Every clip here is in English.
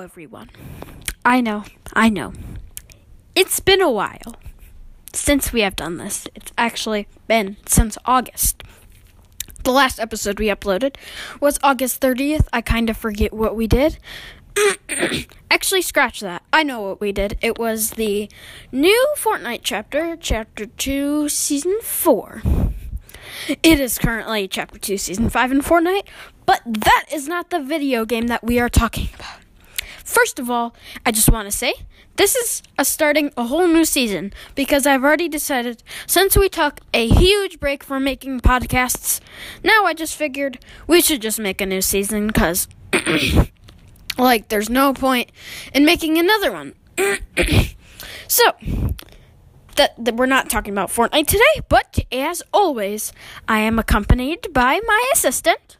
everyone. I know, I know. It's been a while since we have done this. It's actually been since August. The last episode we uploaded was August 30th. I kind of forget what we did. actually, scratch that. I know what we did. It was the new Fortnite chapter, Chapter 2, Season 4. It is currently Chapter 2, Season 5 in Fortnite, but that is not the video game that we are talking about. First of all, I just want to say this is a starting a whole new season because I've already decided since we took a huge break from making podcasts, now I just figured we should just make a new season because like there's no point in making another one. so, that, that we're not talking about Fortnite today, but as always, I am accompanied by my assistant,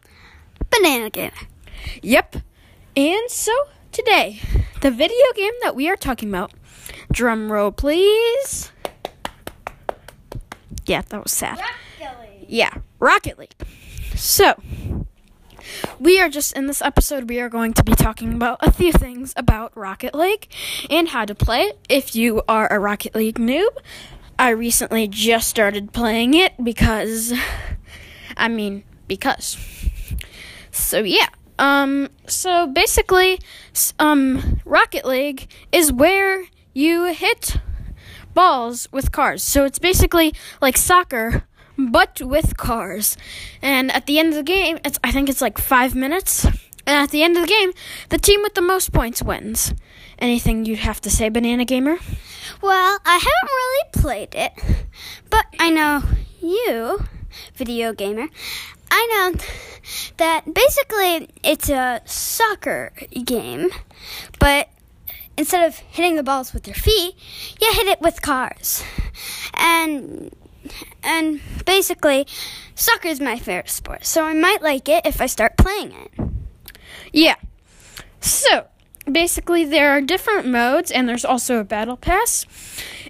Banana Gamer. Yep. And so today, the video game that we are talking about, drum roll please. Yeah, that was sad. Rocket League. Yeah, Rocket League. So, we are just in this episode, we are going to be talking about a few things about Rocket League and how to play it. If you are a Rocket League noob, I recently just started playing it because, I mean, because. So, yeah. Um, so basically, um, Rocket League is where you hit balls with cars. So it's basically like soccer, but with cars. And at the end of the game, it's I think it's like five minutes. And at the end of the game, the team with the most points wins. Anything you'd have to say, Banana Gamer? Well, I haven't really played it, but I know you, video gamer. I know that basically it's a soccer game, but instead of hitting the balls with your feet, you hit it with cars. And and basically, soccer is my favorite sport, so I might like it if I start playing it. Yeah. So, basically, there are different modes, and there's also a battle pass.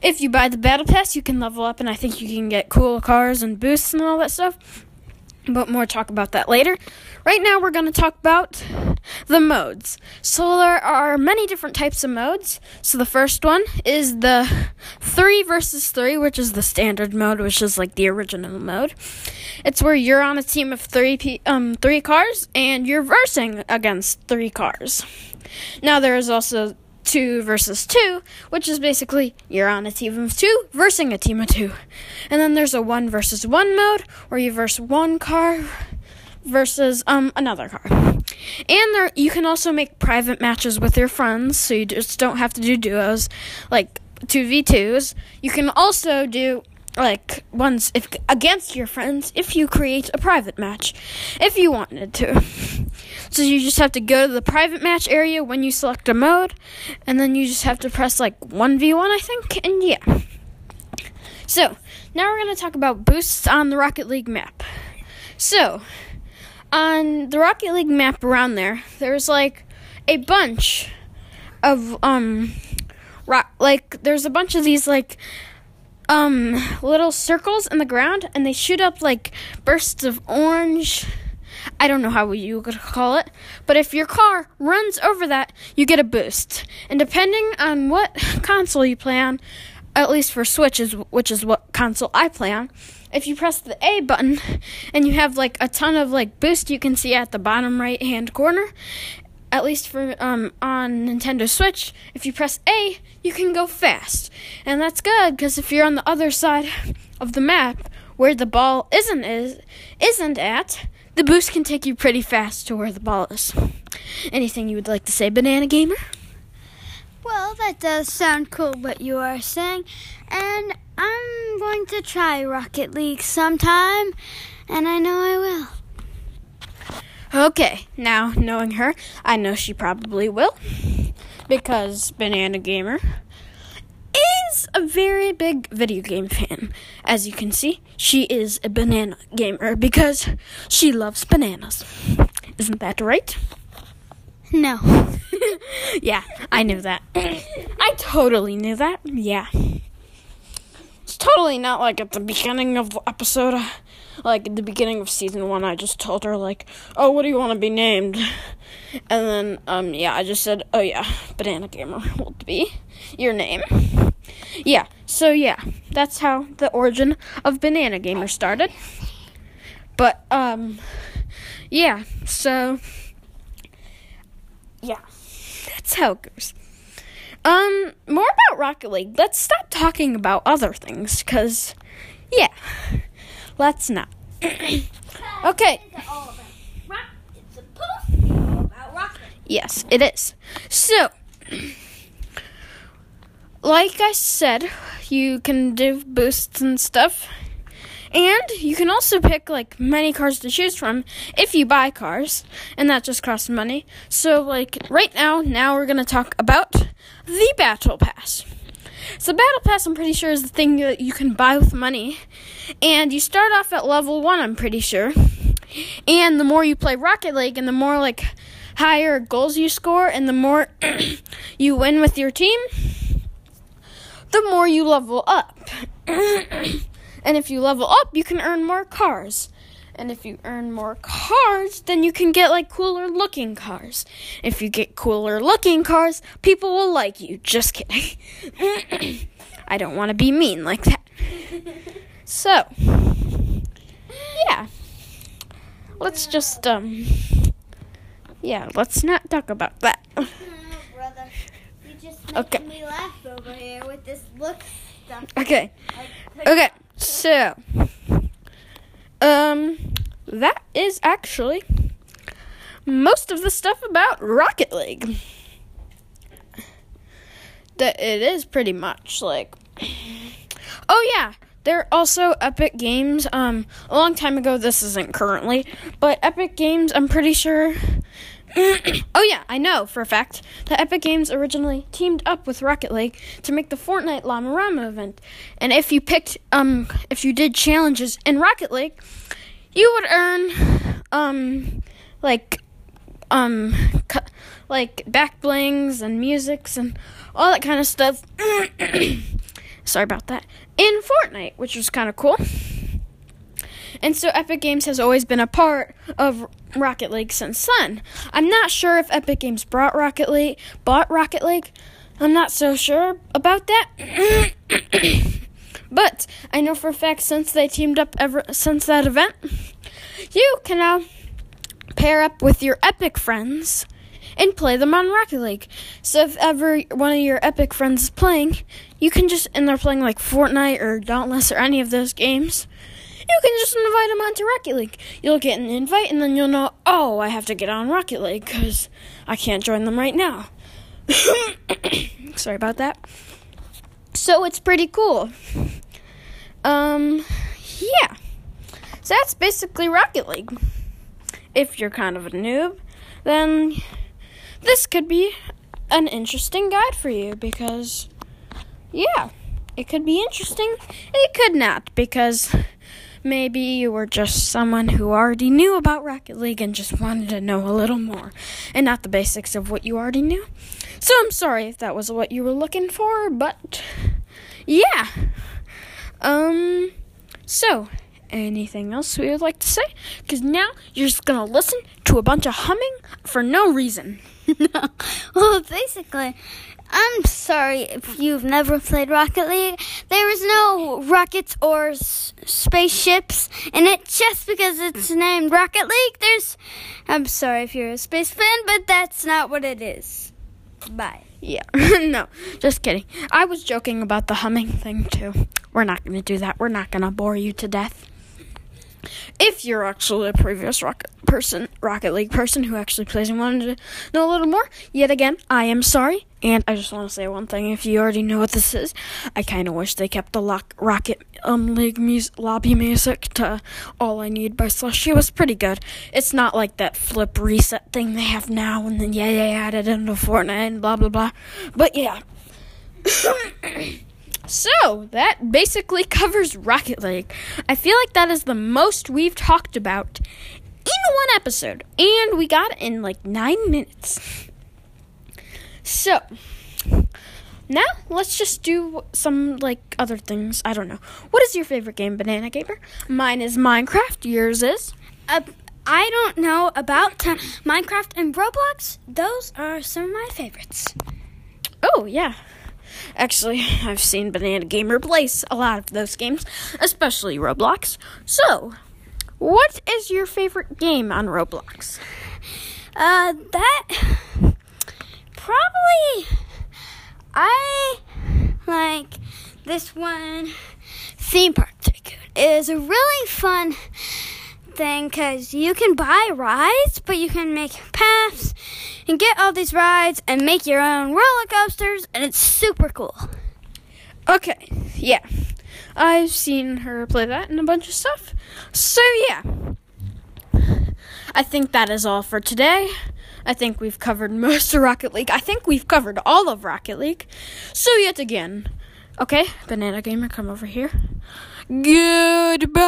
If you buy the battle pass, you can level up, and I think you can get cool cars and boosts and all that stuff. But more talk about that later. Right now, we're going to talk about the modes. So, there are many different types of modes. So, the first one is the 3 versus 3, which is the standard mode, which is like the original mode. It's where you're on a team of three pe- um three cars and you're versing against three cars. Now there is also two versus two, which is basically you're on a team of two versing a team of two. And then there's a one versus one mode where you verse one car versus um another car. And there you can also make private matches with your friends, so you just don't have to do duos like 2v2s. You can also do like ones if against your friends if you create a private match if you wanted to. So you just have to go to the private match area when you select a mode and then you just have to press like 1v1 I think and yeah. So, now we're going to talk about boosts on the Rocket League map. So, on the Rocket League map around there, there's like a bunch of um rock like there's a bunch of these like um little circles in the ground and they shoot up like bursts of orange I don't know how you could call it, but if your car runs over that, you get a boost. And depending on what console you play on, at least for Switch is which is what console I play on, if you press the A button and you have like a ton of like boost you can see at the bottom right hand corner, at least for um on Nintendo Switch, if you press A, you can go fast. And that's good cuz if you're on the other side of the map where the ball isn't is isn't at, the boost can take you pretty fast to where the ball is. Anything you would like to say, Banana Gamer? Well, that does sound cool what you are saying, and I'm going to try Rocket League sometime, and I know I will. Okay, now knowing her, I know she probably will because Banana Gamer is a very big video game fan. As you can see, she is a banana gamer because she loves bananas. Isn't that right? No. yeah, I knew that. I totally knew that. Yeah. It's totally not like at the beginning of the episode. like at the beginning of season one, I just told her like, "Oh, what do you want to be named?" And then, um, yeah, I just said, "Oh yeah, Banana Gamer will be your name." Yeah, so yeah, that's how the origin of Banana Gamer started. But um, yeah, so yeah, that's how it goes. Um, more about Rocket League. Let's stop talking about other things, cause yeah, let's not. okay. Yes, it is. So, like I said, you can do boosts and stuff. And you can also pick like many cars to choose from if you buy cars, and that just costs money. So like right now, now we're gonna talk about the Battle Pass. So Battle Pass, I'm pretty sure, is the thing that you can buy with money, and you start off at level one. I'm pretty sure, and the more you play Rocket League, and the more like higher goals you score, and the more you win with your team, the more you level up. And if you level up, you can earn more cars. And if you earn more cars, then you can get like cooler looking cars. If you get cooler looking cars, people will like you. Just kidding. I don't want to be mean like that. So, yeah. Let's just, um, yeah, let's not talk about that. Brother, you just making Okay. me laugh over here with this look stuff. Okay. Okay. So, um, that is actually most of the stuff about Rocket League. That it is pretty much like. Oh yeah, there are also Epic Games. Um, a long time ago. This isn't currently, but Epic Games. I'm pretty sure. oh yeah, I know for a fact that Epic Games originally teamed up with Rocket League to make the Fortnite Llama Rama event. And if you picked, um, if you did challenges in Rocket League, you would earn, um, like, um, cu- like back blings and musics and all that kind of stuff. Sorry about that. In Fortnite, which was kind of cool. And so Epic Games has always been a part of Rocket League since then. I'm not sure if Epic Games brought Rocket League, bought Rocket League. I'm not so sure about that. but I know for a fact since they teamed up ever since that event, you can now pair up with your Epic friends and play them on Rocket League. So if ever one of your Epic friends is playing, you can just and they're playing like Fortnite or Dauntless or any of those games you can just invite them onto Rocket League. You'll get an invite, and then you'll know, oh, I have to get on Rocket League because I can't join them right now. Sorry about that. So it's pretty cool. Um, yeah. So that's basically Rocket League. If you're kind of a noob, then this could be an interesting guide for you because, yeah, it could be interesting. It could not because maybe you were just someone who already knew about Rocket League and just wanted to know a little more and not the basics of what you already knew. So I'm sorry if that was what you were looking for, but yeah. Um so anything else we would like to say? Cuz now you're just going to listen to a bunch of humming for no reason. no. Well, basically, I'm sorry if you've never played Rocket League. There is no rockets or s- spaceships in it just because it's named Rocket League. There's. I'm sorry if you're a space fan, but that's not what it is. Bye. Yeah. no, just kidding. I was joking about the humming thing too. We're not going to do that. We're not going to bore you to death. If you're actually a previous Rocket person, Rocket League person who actually plays and wanted to know a little more, yet again, I am sorry. And I just want to say one thing: if you already know what this is, I kind of wish they kept the lock, Rocket um, League mus- lobby music to "All I Need" by Slush. It was pretty good. It's not like that flip reset thing they have now, and then yeah, they added into Fortnite and blah blah blah. But yeah. So, that basically covers Rocket League. I feel like that is the most we've talked about in one episode, and we got it in like nine minutes. So, now let's just do some like other things. I don't know. What is your favorite game, Banana Gamer? Mine is Minecraft. Yours is? Uh, I don't know about t- Minecraft and Roblox. Those are some of my favorites. Oh, yeah. Actually, I've seen Banana Gamer play a lot of those games, especially Roblox. So, what is your favorite game on Roblox? Uh, that probably I like this one theme park. It is a really fun thing because you can buy rides, but you can make paths and get all these rides and make your own roller coasters, and it's super cool. Okay, yeah. I've seen her play that and a bunch of stuff. So, yeah. I think that is all for today. I think we've covered most of Rocket League. I think we've covered all of Rocket League. So, yet again. Okay, Banana Gamer, come over here. Goodbye.